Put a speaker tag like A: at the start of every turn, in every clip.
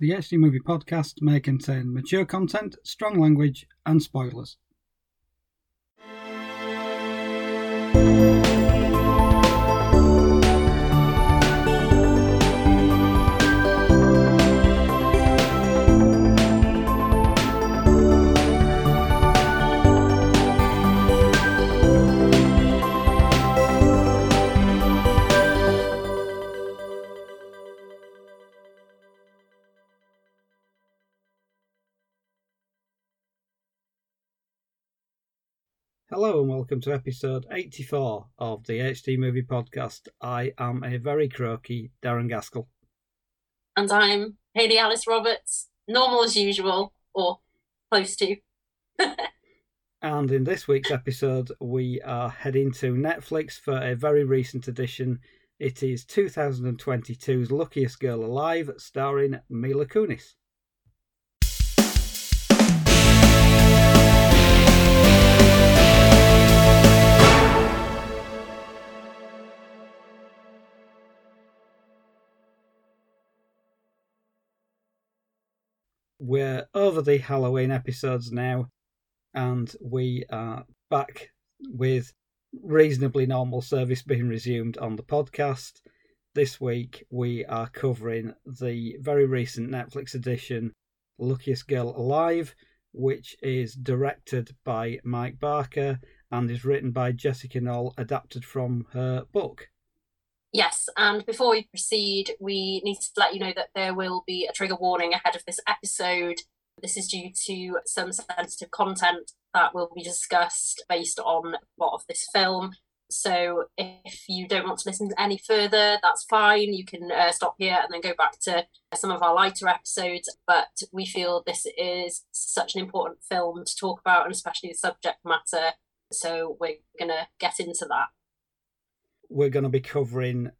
A: The HD Movie Podcast may contain mature content, strong language, and spoilers. Hello and welcome to episode 84 of the HD Movie Podcast. I am a very croaky Darren Gaskell.
B: And I'm Hayley Alice Roberts, normal as usual, or close to.
A: and in this week's episode, we are heading to Netflix for a very recent edition. It is 2022's Luckiest Girl Alive, starring Mila Kunis. We're over the Halloween episodes now, and we are back with reasonably normal service being resumed on the podcast. This week, we are covering the very recent Netflix edition, Luckiest Girl Alive, which is directed by Mike Barker and is written by Jessica Knoll, adapted from her book.
B: Yes, and before we proceed, we need to let you know that there will be a trigger warning ahead of this episode. This is due to some sensitive content that will be discussed based on plot of this film. So if you don't want to listen any further, that's fine. You can uh, stop here and then go back to some of our lighter episodes. But we feel this is such an important film to talk about, and especially the subject matter. So we're going to get into that
A: we're going to be covering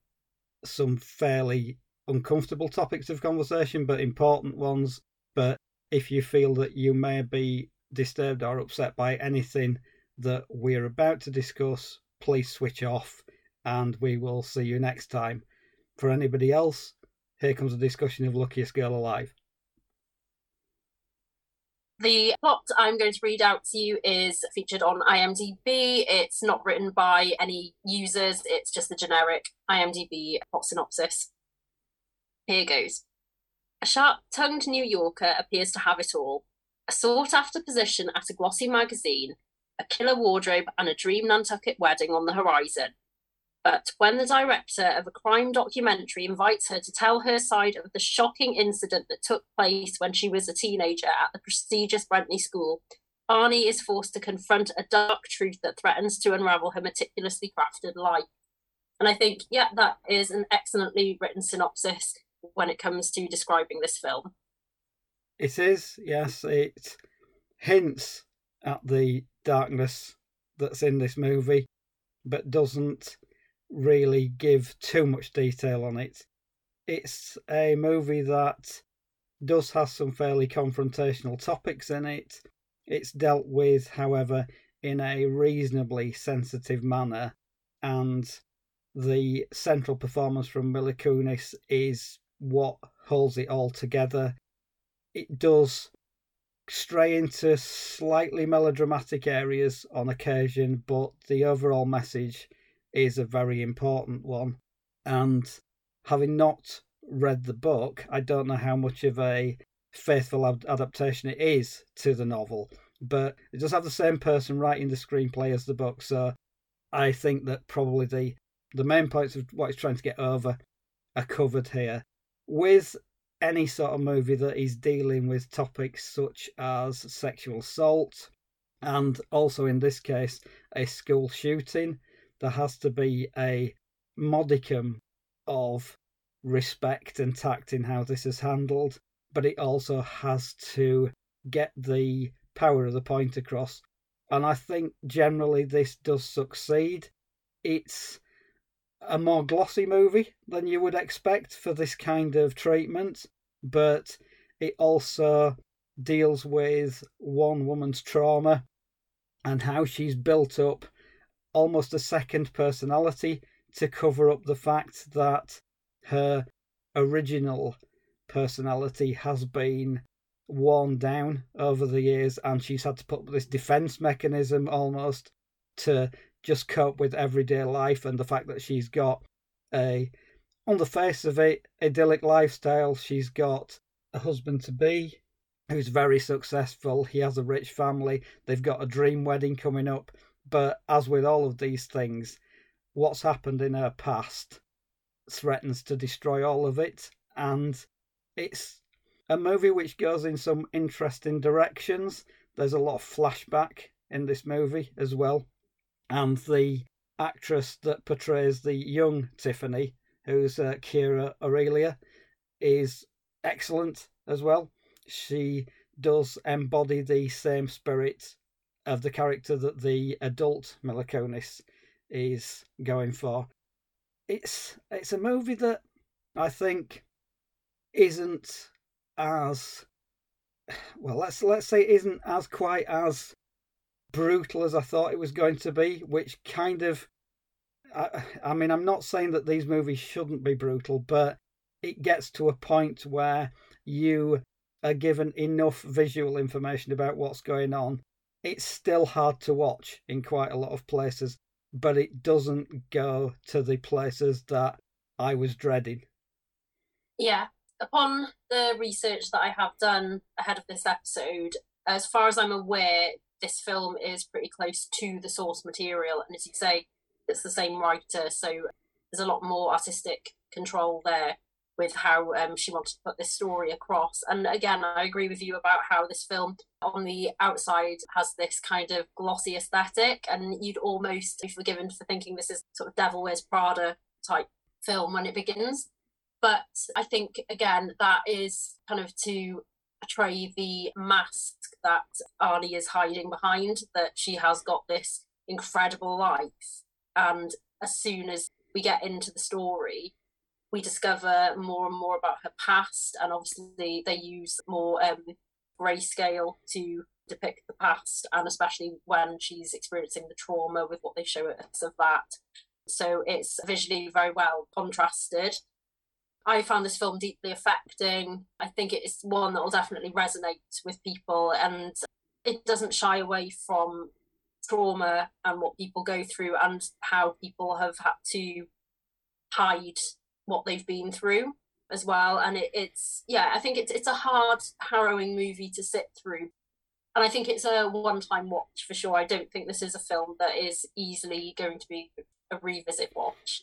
A: some fairly uncomfortable topics of conversation, but important ones. But if you feel that you may be disturbed or upset by anything that we're about to discuss, please switch off and we will see you next time. For anybody else, here comes a discussion of Luckiest Girl Alive.
B: The plot I'm going to read out to you is featured on IMDb. It's not written by any users, it's just the generic IMDb plot synopsis. Here goes. A sharp tongued New Yorker appears to have it all a sought after position at a glossy magazine, a killer wardrobe, and a dream Nantucket wedding on the horizon. But when the director of a crime documentary invites her to tell her side of the shocking incident that took place when she was a teenager at the prestigious Brentney School, Ani is forced to confront a dark truth that threatens to unravel her meticulously crafted life. And I think, yeah, that is an excellently written synopsis when it comes to describing this film.
A: It is, yes. It hints at the darkness that's in this movie, but doesn't really give too much detail on it. It's a movie that does have some fairly confrontational topics in it. It's dealt with, however, in a reasonably sensitive manner, and the central performance from Mila Kunis is what holds it all together. It does stray into slightly melodramatic areas on occasion, but the overall message is a very important one. And having not read the book, I don't know how much of a faithful ad- adaptation it is to the novel. But it does have the same person writing the screenplay as the book, so I think that probably the the main points of what it's trying to get over are covered here. With any sort of movie that is dealing with topics such as sexual assault, and also in this case, a school shooting, there has to be a modicum of respect and tact in how this is handled, but it also has to get the power of the point across. And I think generally this does succeed. It's a more glossy movie than you would expect for this kind of treatment, but it also deals with one woman's trauma and how she's built up almost a second personality to cover up the fact that her original personality has been worn down over the years, and she's had to put this defense mechanism almost to just cope with everyday life and the fact that she's got a, on the face of it, idyllic lifestyle. She's got a husband to be who's very successful. He has a rich family. They've got a dream wedding coming up. But as with all of these things, what's happened in her past threatens to destroy all of it. And it's a movie which goes in some interesting directions. There's a lot of flashback in this movie as well. And the actress that portrays the young Tiffany, who's uh, Chiara Aurelia, is excellent as well. She does embody the same spirit of the character that the adult Mila is going for. It's it's a movie that I think isn't as well. Let's let's say isn't as quite as brutal as I thought it was going to be, which kind of. I, I mean, I'm not saying that these movies shouldn't be brutal, but it gets to a point where you are given enough visual information about what's going on. It's still hard to watch in quite a lot of places, but it doesn't go to the places that I was dreading.
B: Yeah, upon the research that I have done ahead of this episode, as far as I'm aware, this film is pretty close to the source material. And as you say, it's the same writer, so there's a lot more artistic control there with how um, she wanted to put this story across. And again, I agree with you about how this film on the outside has this kind of glossy aesthetic, and you'd almost be forgiven for thinking this is sort of Devil Wears Prada type film when it begins. But I think, again, that is kind of to portray the mask that Ani is hiding behind, that she has got this incredible life. And as soon as we get into the story, we discover more and more about her past, and obviously they use more um, grayscale to depict the past, and especially when she's experiencing the trauma with what they show us of that. So it's visually very well contrasted. I found this film deeply affecting. I think it is one that will definitely resonate with people, and it doesn't shy away from trauma and what people go through and how people have had to hide what they've been through as well. And it, it's yeah, I think it's it's a hard, harrowing movie to sit through. And I think it's a one-time watch for sure. I don't think this is a film that is easily going to be a revisit watch.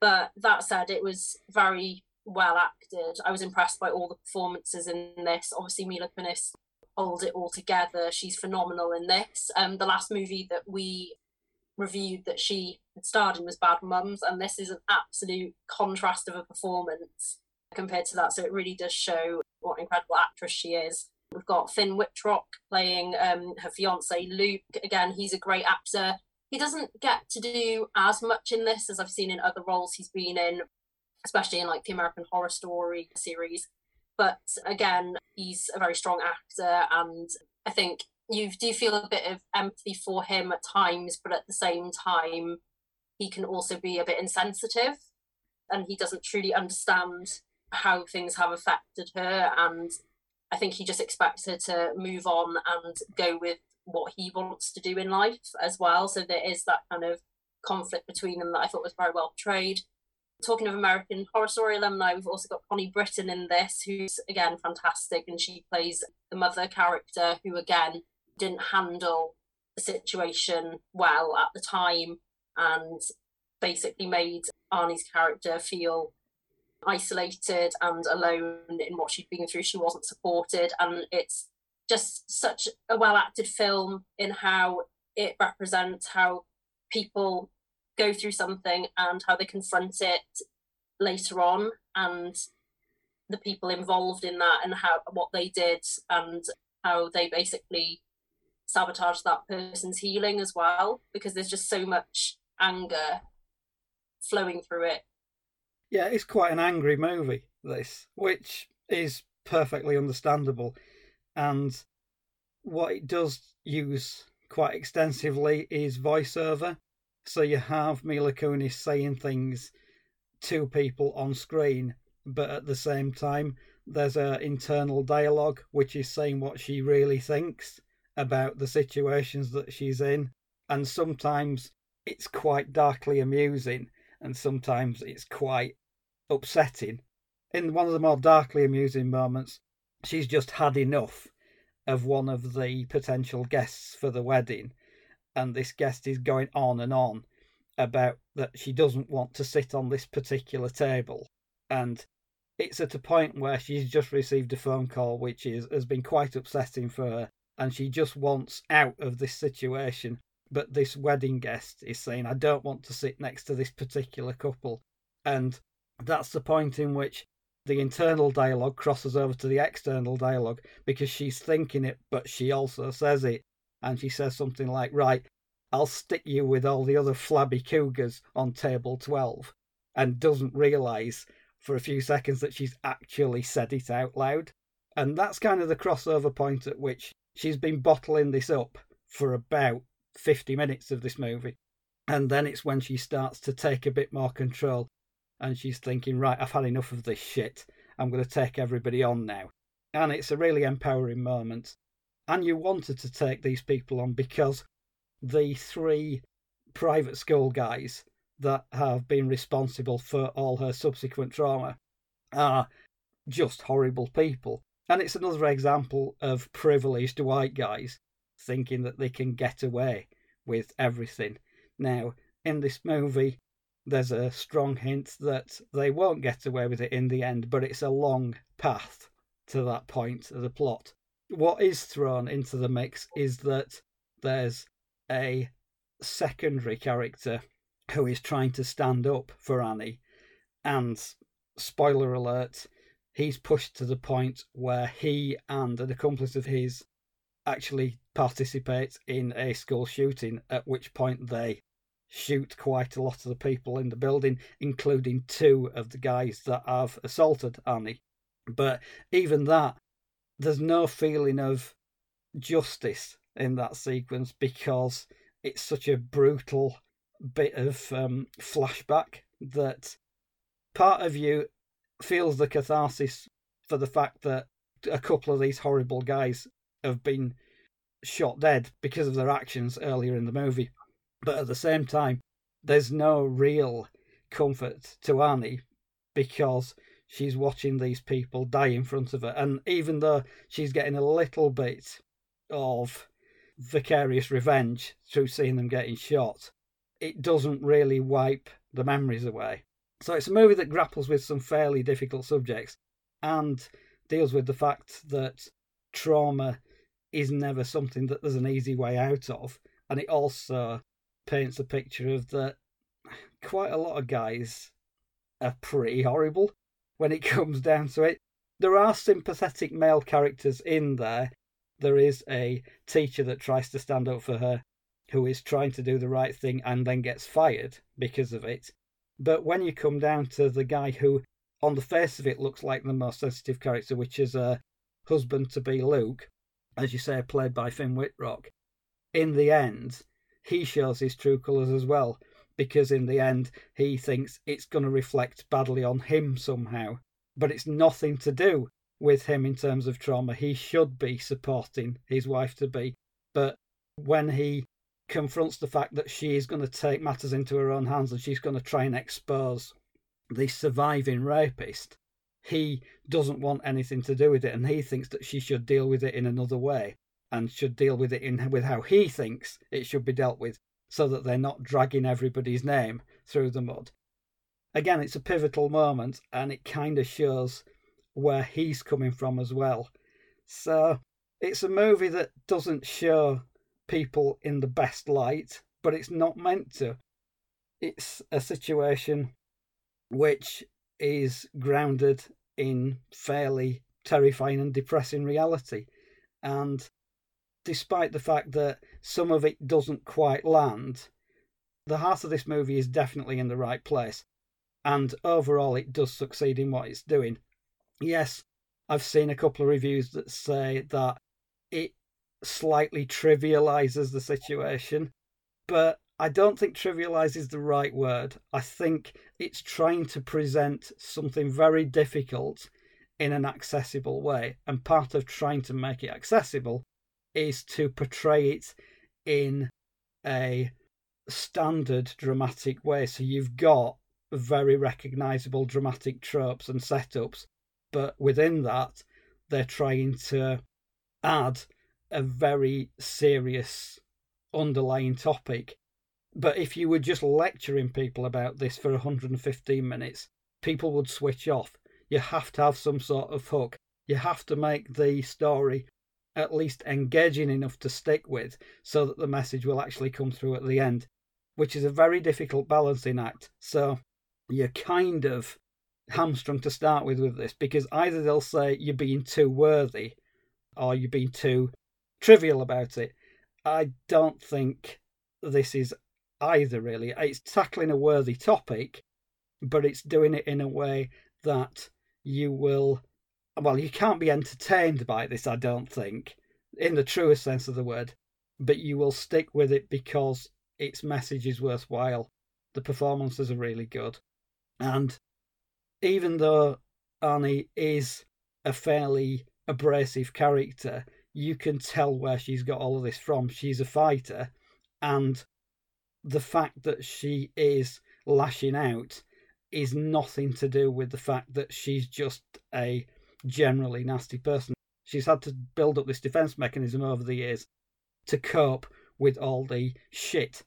B: But that said, it was very well acted. I was impressed by all the performances in this. Obviously, Mila Kunis holds it all together. She's phenomenal in this. Um, the last movie that we reviewed that she had starred in was Bad Mums, and this is an absolute contrast of a performance compared to that. So it really does show what an incredible actress she is. We've got Finn Wittrock playing um, her fiance Luke. Again, he's a great actor he doesn't get to do as much in this as I've seen in other roles he's been in, especially in like the American Horror Story series. But again, he's a very strong actor, and I think you do feel a bit of empathy for him at times, but at the same time, he can also be a bit insensitive and he doesn't truly understand how things have affected her. And I think he just expects her to move on and go with what he wants to do in life as well. So there is that kind of conflict between them that I thought was very well portrayed. Talking of American Horror Story alumni, we've also got Connie Britton in this, who's again fantastic, and she plays the mother character who again didn't handle the situation well at the time and basically made Ani's character feel isolated and alone in what she'd been through. She wasn't supported, and it's just such a well acted film in how it represents how people go through something and how they confront it later on and the people involved in that and how what they did and how they basically sabotage that person's healing as well because there's just so much anger flowing through it.
A: Yeah it's quite an angry movie this which is perfectly understandable. And what it does use quite extensively is voiceover. So you have Mila Kunis saying things to people on screen, but at the same time, there's a internal dialogue which is saying what she really thinks about the situations that she's in, and sometimes it's quite darkly amusing, and sometimes it's quite upsetting. In one of the more darkly amusing moments, she's just had enough of one of the potential guests for the wedding, and this guest is going on and on about that she doesn't want to sit on this particular table, and it's at a point where she's just received a phone call which is has been quite upsetting for her, and she just wants out of this situation. But this wedding guest is saying, "I don't want to sit next to this particular couple," and that's the point in which the internal dialogue crosses over to the external dialogue because she's thinking it, but she also says it. And she says something like, Right, I'll stick you with all the other flabby cougars on table 12, and doesn't realise for a few seconds that she's actually said it out loud. And that's kind of the crossover point at which she's been bottling this up for about 50 minutes of this movie. And then it's when she starts to take a bit more control and she's thinking, right, I've had enough of this shit. I'm going to take everybody on now. And it's a really empowering moment. And you wanted to take these people on because the three private school guys that have been responsible for all her subsequent trauma are just horrible people. And it's another example of privileged white guys thinking that they can get away with everything. Now, in this movie, there's a strong hint that they won't get away with it in the end, but it's a long path to that point of the plot. What is thrown into the mix is that there's a secondary character who is trying to stand up for Ani, and spoiler alert, he's pushed to the point where he and an accomplice of his actually participate in a school shooting, at which point they shoot quite a lot of the people in the building, including two of the guys that have assaulted Ani. But even that, there's no feeling of justice in that sequence because it's such a brutal bit of um, flashback that part of you feels the catharsis for the fact that a couple of these horrible guys have been shot dead because of their actions earlier in the movie. But at the same time, there's no real comfort to Ani because she's watching these people die in front of her. And even though she's getting a little bit of vicarious revenge through seeing them getting shot, it doesn't really wipe the memories away. So it's a movie that grapples with some fairly difficult subjects and deals with the fact that trauma is never something that there's an easy way out of. And it also paints a picture of that quite a lot of guys are pretty horrible when it comes down to it. There are sympathetic male characters in there. There is a teacher that tries to stand up for her who is trying to do the right thing and then gets fired because of it. But when you come down to the guy who, on the face of it, looks like the most sensitive character, which is a husband to be Luke, as you say, played by Finn Wittrock, in the end, he shows his true colours as well, because in the end he thinks it's going to reflect badly on him somehow. But it's nothing to do with him in terms of trauma. He should be supporting his wife to be. But when he confronts the fact that she is going to take matters into her own hands and she's going to try and expose the surviving rapist, he doesn't want anything to do with it and he thinks that she should deal with it in another way and should deal with it in with how he thinks it should be dealt with so that they're not dragging everybody's name through the mud. Again, it's a pivotal moment and it kind of shows where he's coming from as well. So it's a movie that doesn't show people in the best light, but it's not meant to. It's a situation which is grounded in fairly terrifying and depressing reality. And despite the fact that some of it doesn't quite land, the heart of this movie is definitely in the right place. And overall, it does succeed in what it's doing. Yes, I've seen a couple of reviews that say that it slightly trivializes the situation, but I don't think trivialize is the right word. I think it's trying to present something very difficult in an accessible way. And part of trying to make it accessible is to portray it in a standard dramatic way. So you've got very recognizable dramatic tropes and setups, but within that, they're trying to add a very serious underlying topic. But if you were just lecturing people about this for 115 minutes, people would switch off. You have to have some sort of hook. You have to make the story at least engaging enough to stick with so that the message will actually come through at the end, which is a very difficult balancing act. So you're kind of hamstrung to start with with this because either they'll say you're being too worthy or you're being too trivial about it. I don't think this is either really. It's tackling a worthy topic, but it's doing it in a way that you will well, you can't be entertained by this, I don't think, in the truest sense of the word, but you will stick with it because its message is worthwhile. The performances are really good. And even though Ani is a fairly abrasive character, you can tell where she's got all of this from. She's a fighter, and the fact that she is lashing out is nothing to do with the fact that she's just a generally nasty person. She's had to build up this defense mechanism over the years to cope with all the shit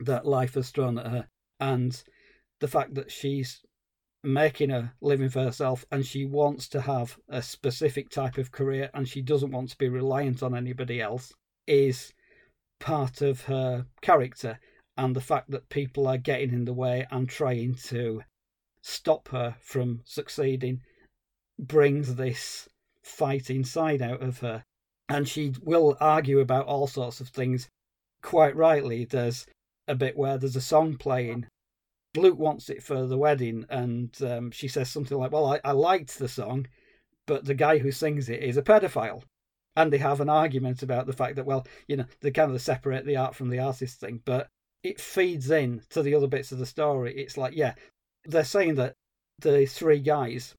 A: that life has thrown at her. And the fact that she's making a living for herself and she wants to have a specific type of career and she doesn't want to be reliant on anybody else is part of her character. And the fact that people are getting in the way and trying to stop her from succeeding brings this fighting side out of her. And she will argue about all sorts of things. Quite rightly, there's a bit where there's a song playing. Luke wants it for the wedding, and um, she says something like, Well, I, I liked the song, but the guy who sings it is a pedophile. And they have an argument about the fact that, well, you know, they kind of separate the art from the artist thing, but it feeds in to the other bits of the story. It's like, yeah, they're saying that the three guys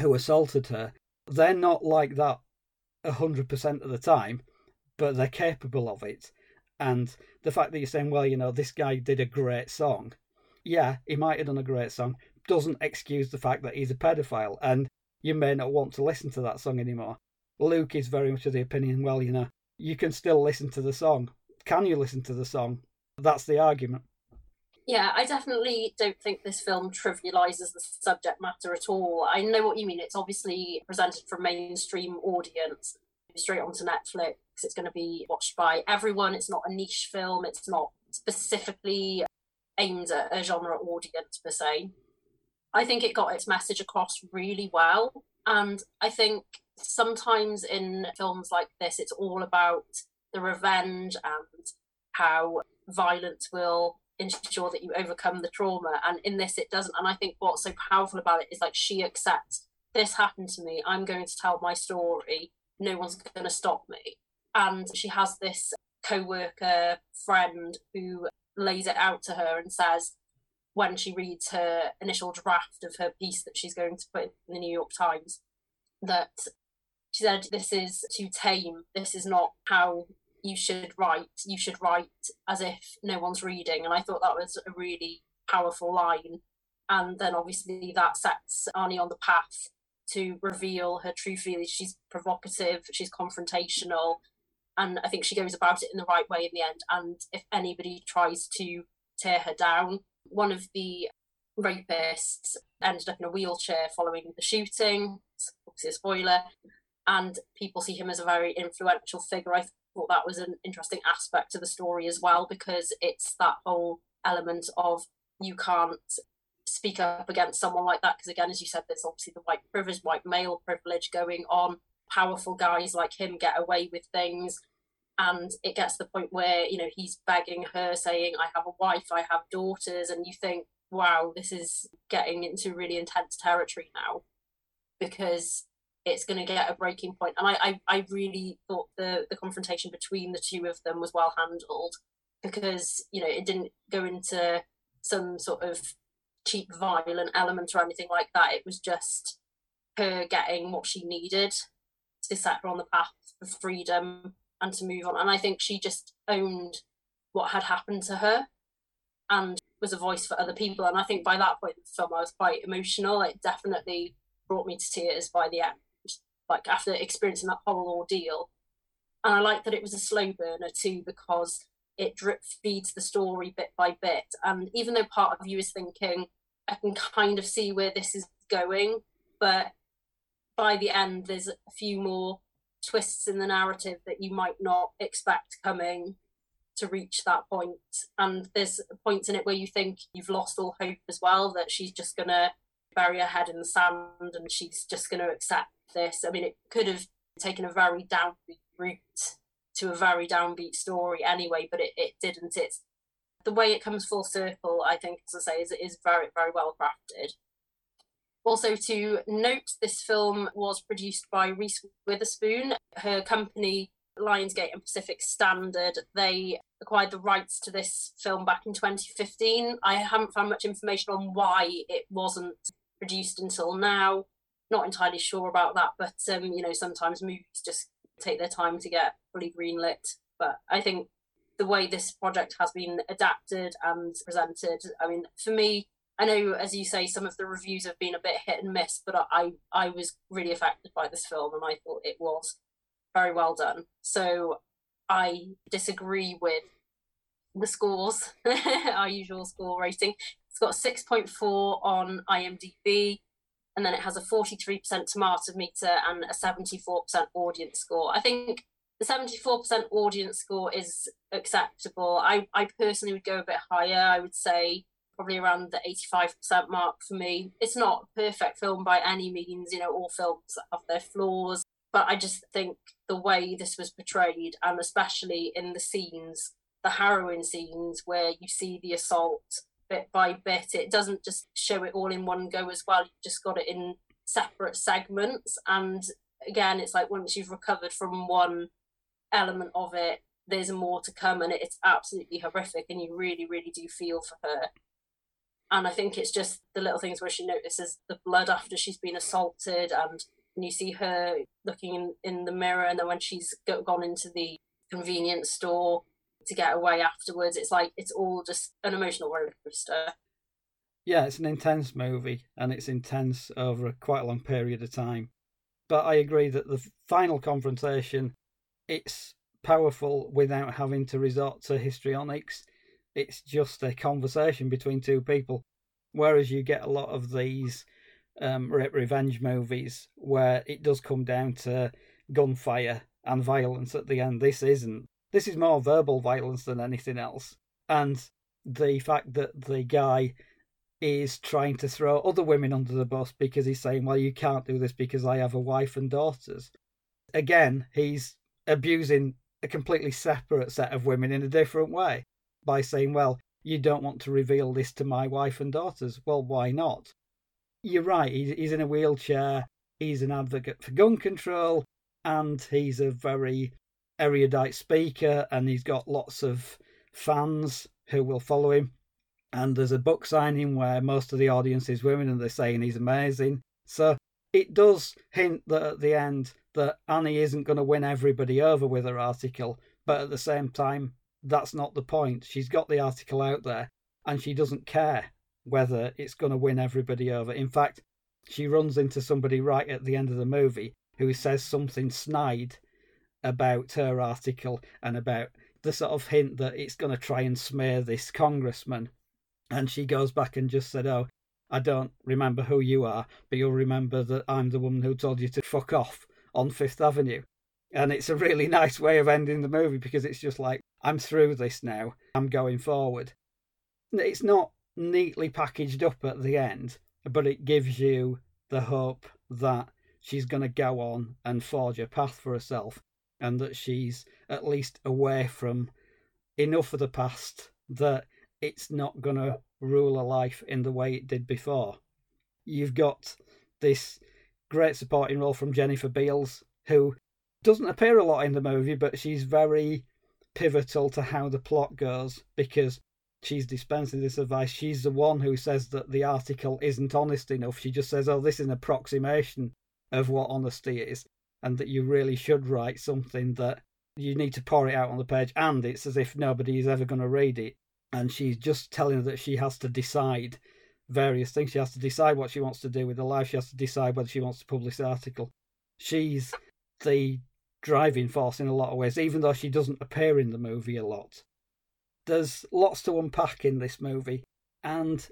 A: who assaulted her, they're not like that 100% of the time, but they're capable of it. And the fact that you're saying, well, you know, this guy did a great song, yeah, he might have done a great song, doesn't excuse the fact that he's a pedophile and you may not want to listen to that song anymore. Luke is very much of the opinion, well, you know, you can still listen to the song. Can you listen to the song? That's the argument.
B: Yeah, I definitely don't think this film trivializes the subject matter at all. I know what you mean. It's obviously presented for mainstream audience, straight onto Netflix. It's going to be watched by everyone. It's not a niche film. It's not specifically aimed at a genre audience per se. I think it got its message across really well. And I think sometimes in films like this, it's all about the revenge and how violence will ensure that you overcome the trauma. And in this, it doesn't. And I think what's so powerful about it is like she accepts this happened to me. I'm going to tell my story. No one's going to stop me. And she has this co worker friend who lays it out to her and says, when she reads her initial draft of her piece that she's going to put in the New York Times, that she said, This is too tame. This is not how you should write. You should write as if no one's reading. And I thought that was a really powerful line. And then obviously that sets Ani on the path to reveal her true feelings. She's provocative, she's confrontational, and I think she goes about it in the right way in the end. And if anybody tries to tear her down, one of the rapists ended up in a wheelchair following the shooting. Obviously, a spoiler. And people see him as a very influential figure. I thought that was an interesting aspect to the story as well because it's that whole element of you can't speak up against someone like that because again as you said there's obviously the white privilege white male privilege going on powerful guys like him get away with things and it gets to the point where you know he's begging her saying i have a wife i have daughters and you think wow this is getting into really intense territory now because it's going to get a breaking point. And I, I, I really thought the, the confrontation between the two of them was well handled. because you know it didn't go into some sort of cheap violent element or anything like that. It was just her getting what she needed to set her on the path of freedom and to move on. And I think she just owned what had happened to her and was a voice for other people. And I think by that point in the film, I was quite emotional. It definitely brought me to tears by the end, like after experiencing that whole ordeal. And I like that it was a slow burner too, because it drip feeds the story bit by bit. And even though part of you is thinking, I can kind of see where this is going, but by the end, there's a few more twists in the narrative that you might not expect coming to reach that point. And there's points in it where you think you've lost all hope as well, that she's just going to bury her head in the sand and she's just going to accept this. I mean, it could have taken a very downbeat route to a very downbeat story anyway, but it, it didn't. It's the way it comes full circle, I think, as I say, is, is very, very well crafted. Also, to note, this film was produced by Reese Witherspoon. Her company, Lionsgate and Pacific Standard, they acquired the rights to this film back in 2015. I haven't found much information on why it wasn't produced until now. Not entirely sure about that, but um, you know, sometimes movies just take their time to get fully greenlit. But I think the way this project has been adapted and presented, I mean, for me, I know, as you say, some of the reviews have been a bit hit and miss, but I I was really affected by this film, and I thought it was very well done. So I disagree with the scores, our usual score rating. It's got a six point four on IMDb, and then it has a forty three percent tomato meter and a seventy four percent audience score. I think the 74% audience score is acceptable. I, I personally would go a bit higher. I would say probably around the 85% mark for me. It's not a perfect film by any means, you know, all films have their flaws, but I just think the way this was portrayed, and especially in the scenes, the harrowing scenes where you see the assault bit by bit, it doesn't just show it all in one go as well. You've just got it in separate segments. And again, it's like once you've recovered from one element of it, there's more to come, and it's absolutely horrific, and you really, really do feel for her. And I think it's just the little things where she notices the blood after she's been assaulted, and you see her looking in, in the mirror, and then when she's go, gone into the convenience store to get away afterwards, it's like it's all just an emotional roller coaster.
A: Yeah, it's an intense movie, and it's intense over a quite a long period of time. But I agree that the final confrontation, it's powerful without having to resort to histrionics it's just a conversation between two people. Whereas you get a lot of these um, revenge movies where it does come down to gunfire and violence at the end. This isn't. This is more verbal violence than anything else. And the fact that the guy is trying to throw other women under the bus because he's saying, well, you can't do this because I have a wife and daughters. Again, he's abusing a completely separate set of women in a different way by saying, well, you don't want to reveal this to my wife and daughters. Well, why not? You're right, he's in a wheelchair, he's an advocate for gun control, and he's a very erudite speaker, and he's got lots of fans who will follow him. And there's a book signing where most of the audience is women, and they're saying he's amazing. So it does hint that at the end that Ani isn't going to win everybody over with her article, but at the same time, that's not the point. She's got the article out there and she doesn't care whether it's going to win everybody over. In fact, she runs into somebody right at the end of the movie who says something snide about her article and about the sort of hint that it's going to try and smear this congressman. And she goes back and just said, Oh, I don't remember who you are, but you'll remember that I'm the woman who told you to fuck off on Fifth Avenue. And it's a really nice way of ending the movie because it's just like, I'm through this now. I'm going forward. It's not neatly packaged up at the end, but it gives you the hope that she's going to go on and forge a path for herself and that she's at least away from enough of the past that it's not going to rule her life in the way it did before. You've got this great supporting role from Jennifer Beals, who doesn't appear a lot in the movie, but she's very pivotal to how the plot goes because she's dispensing this advice. She's the one who says that the article isn't honest enough. She just says, oh, this is an approximation of what honesty is, and that you really should write something that you need to pour it out on the page, and it's as if nobody is ever going to read it. And she's just telling her that she has to decide various things. She has to decide what she wants to do with her life. She has to decide whether she wants to publish the article. She's the driving force in a lot of ways, even though she doesn't appear in the movie a lot. There's lots to unpack in this movie, and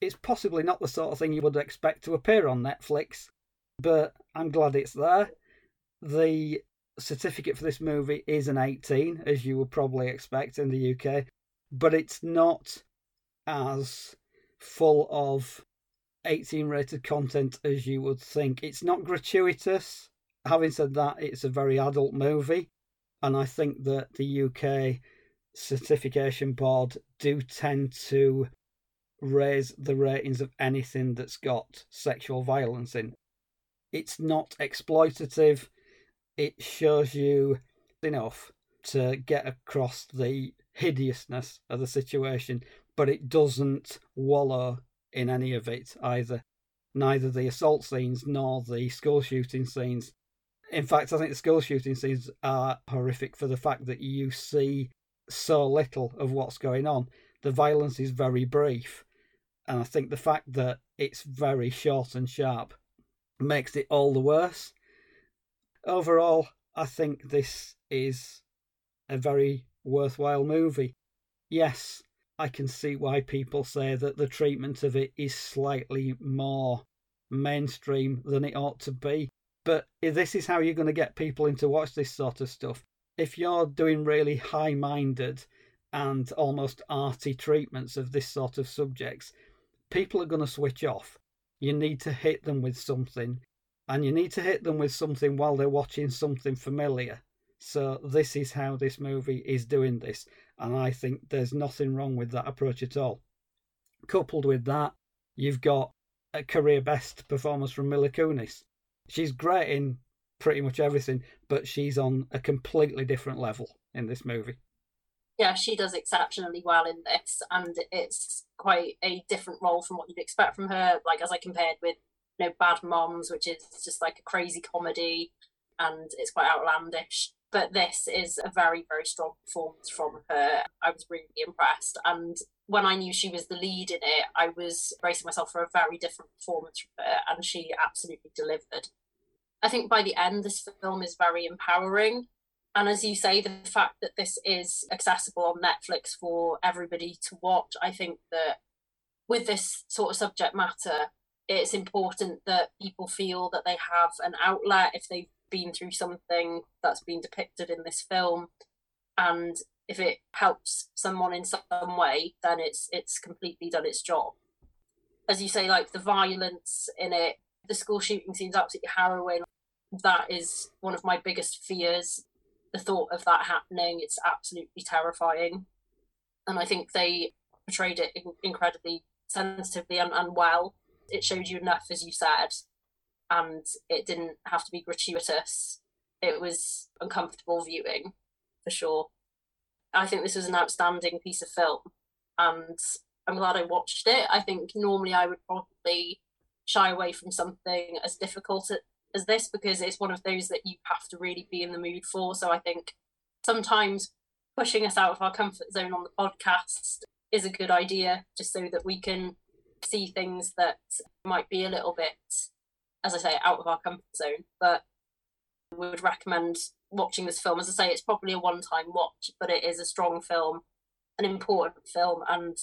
A: it's possibly not the sort of thing you would expect to appear on Netflix, but I'm glad it's there. The certificate for this movie is an 18, as you would probably expect in the UK, but it's not as full of 18 rated content as you would think. It's not gratuitous. Having said that, it's a very adult movie, and I think that the UK certification board do tend to raise the ratings of anything that's got sexual violence in. It's not exploitative, it shows you enough to get across the hideousness of the situation, but it doesn't wallow in any of it either. Neither the assault scenes nor the school shooting scenes. In fact, I think the school shooting scenes are horrific for the fact that you see so little of what's going on. The violence is very brief. And I think the fact that it's very short and sharp makes it all the worse. Overall, I think this is a very worthwhile movie. Yes, I can see why people say that the treatment of it is slightly more mainstream than it ought to be. But this is how you're going to get people into watch this sort of stuff if you're doing really high minded and almost arty treatments of this sort of subjects, people are going to switch off. You need to hit them with something, and you need to hit them with something while they're watching something familiar. So, this is how this movie is doing this, and I think there's nothing wrong with that approach at all. Coupled with that, you've got a career best performance from Mila Kunis. She's great in pretty much everything, but she's on a completely different level in this movie.
B: Yeah, she does exceptionally well in this, and it's quite a different role from what you'd expect from her. Like as I compared with, you know, Bad Moms, which is just like a crazy comedy, and it's quite outlandish. But this is a very, very strong performance from her. I was really impressed, and when I knew she was the lead in it, I was bracing myself for a very different performance from her, and she absolutely delivered. I think by the end, this film is very empowering. And as you say, the fact that this is accessible on Netflix for everybody to watch, I think that with this sort of subject matter, it's important that people feel that they have an outlet if they've been through something that's been depicted in this film. And if it helps someone in some way, then it's it's completely done its job. As you say, like the violence in it, the school shooting seems absolutely harrowing that is one of my biggest fears. The thought of that happening, it's absolutely terrifying. And I think they portrayed it incredibly sensitively and, and well. It showed you enough, as you said, and it didn't have to be gratuitous. It was uncomfortable viewing, for sure. I think this was an outstanding piece of film, and I'm glad I watched it. I think normally I would probably shy away from something as difficult as this because it's one of those that you have to really be in the mood for. So I think sometimes pushing us out of our comfort zone on the podcast is a good idea, just so that we can see things that might be a little bit, as I say, out of our comfort zone. But would recommend watching this film. As I say, it's probably a one time watch, but it is a strong film, an important film. And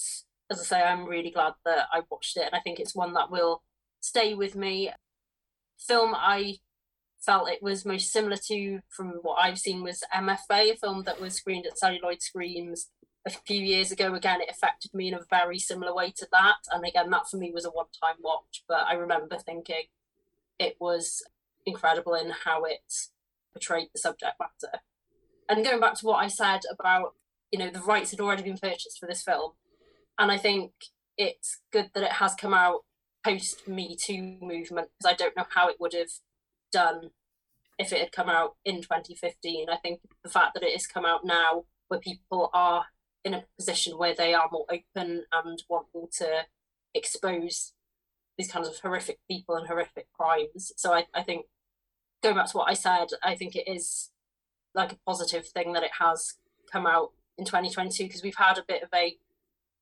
B: as I say, I'm really glad that I watched it. And I think it's one that will stay with me film I felt it was most similar to from what I've seen was MFA, a film that was screened at Celluloid Screams a few years ago. Again, it affected me in a very similar way to that. And again, that for me was a one time watch, but I remember thinking it was incredible in how it portrayed the subject matter. And going back to what I said about, you know, the rights had already been purchased for this film. And I think it's good that it has come out post Me Too movement because I don't know how it would have done if it had come out in 2015. I think the fact that it has come out now where people are in a position where they are more open and wanting to expose these kinds of horrific people and horrific crimes. So I, I think going back to what I said, I think it is like a positive thing that it has come out in 2022 because we've had a bit of a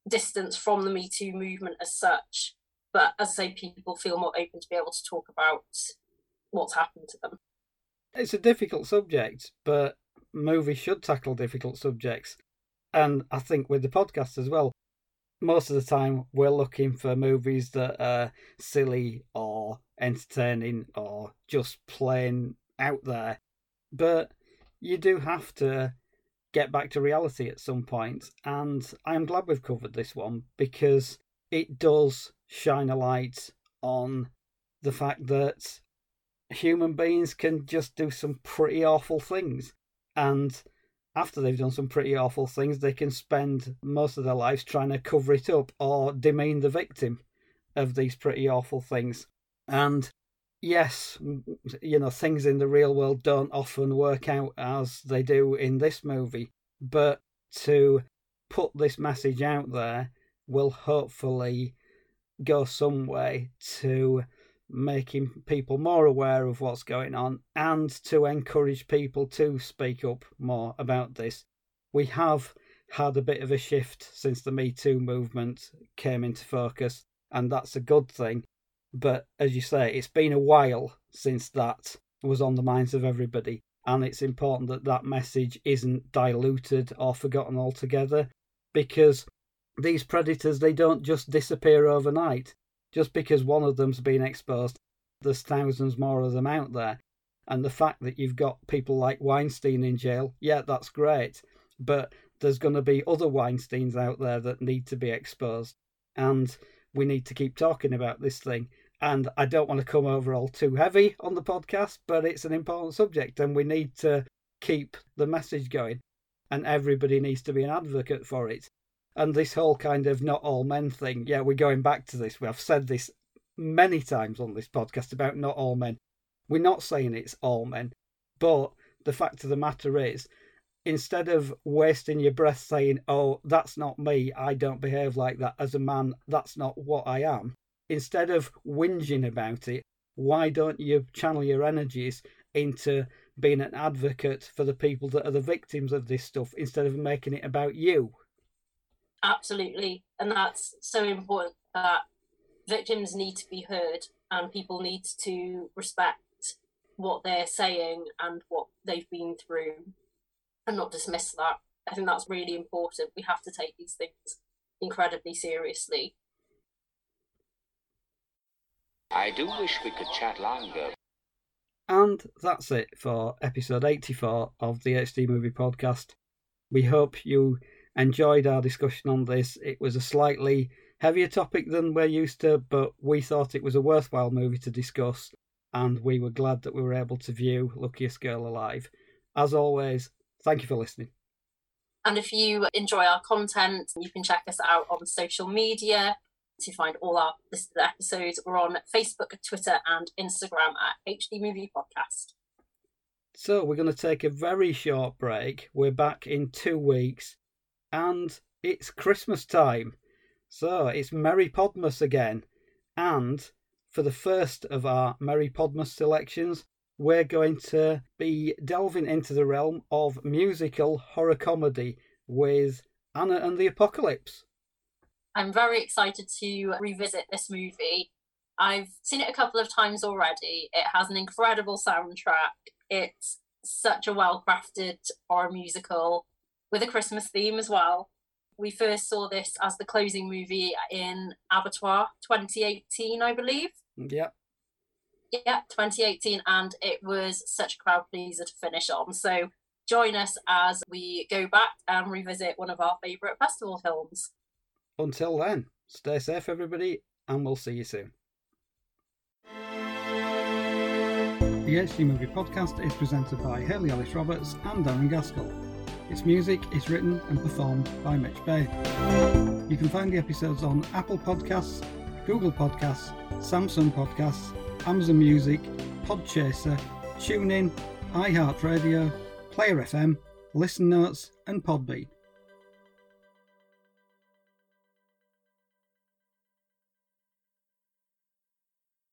B: distance from the Me Too movement as such. But as I say, people feel more open to be able to talk about what's happened to them.
A: It's a difficult subject, but movies should tackle difficult subjects. And I think with the podcast as well, most of the time we're looking for movies that are silly or entertaining or just plain out there. But you do have to get back to reality at some point. and I'm glad we've covered this one because it does shine a light on the fact that human beings can just do some pretty awful things. And after they've done some pretty awful things, they can spend most of their lives trying to cover it up or demean the victim of these pretty awful things. And yes, you know, things in the real world don't often work out as they do in this movie, but to put this message out there will hopefully go some way to making people more aware of what's going on and to encourage people to speak up more about this. We have had a bit of a shift since the Me Too movement came into focus, and that's a good thing. But as you say, it's been a while since that was on the minds of everybody, and it's important that that message isn't diluted or forgotten altogether because these predators they don't just disappear overnight just because one of them's been exposed, there's thousands more of them out there. And the fact that you've got people like Weinstein in jail, yeah, that's great. But there's going to be other Weinsteins out there that need to be exposed. And we need to keep talking about this thing. And I don't want to come over all too heavy on the podcast, but it's an important subject and we need to keep the message going. And everybody needs to be an advocate for it and this whole kind of not all men thing. Yeah, we're going back to this. We have said this many times on this podcast about not all men. We're not saying it's all men, but the fact of the matter is, instead of wasting your breath saying, "Oh, that's not me. I don't behave like that as a man. That's not what I am." Instead of whinging about it, why don't you channel your energies into being an advocate for the people that are the victims of this stuff instead of making it about you?
B: Absolutely. And that's so important that victims need to be heard and people need to respect what they're saying and what they've been through and not dismiss that. I think that's really important. We have to take these things incredibly seriously.
C: I do wish we could chat longer.
A: And that's it for episode 84 of the HD Movie Podcast. We hope you enjoyed our discussion on this. It was a slightly heavier topic than we're used to, but we thought it was a worthwhile movie to discuss, and we were glad that we were able to view Luckiest Girl Alive. As always, thank you for listening.
B: And if you enjoy our content, you can check us out on social media to find all our listed episodes. We're on Facebook, Twitter, and Instagram at HD Movie Podcast.
A: So we're going to take a very short break. We're back in two weeks and it's Christmas time. So it's Merry Podmas again. And for the first of our Merry Podmas selections, we're going to be delving into the realm of musical horror comedy with Anna and the Apocalypse.
B: I'm very excited to revisit this movie. I've seen it a couple of times already. It has an incredible soundtrack. It's such a well crafted horror musical with a Christmas theme as well. We first saw this as the closing movie in Abertoir 2018, I believe.
A: Yeah.
B: Yeah, 2018, and it was such a crowd pleaser to finish on. So join us as we go back and revisit one of our favourite festival films.
A: Until then, stay safe, everybody, and we'll see you soon. The HD Movie Podcast is presented by Hayley Alice Roberts and Darren Gaskell. Its music is written and performed by Mitch Bain. You can find the episodes on Apple Podcasts, Google Podcasts, Samsung Podcasts, Amazon Music, Podchaser, TuneIn, iHeartRadio, Player FM, Listen Notes, and Podbean.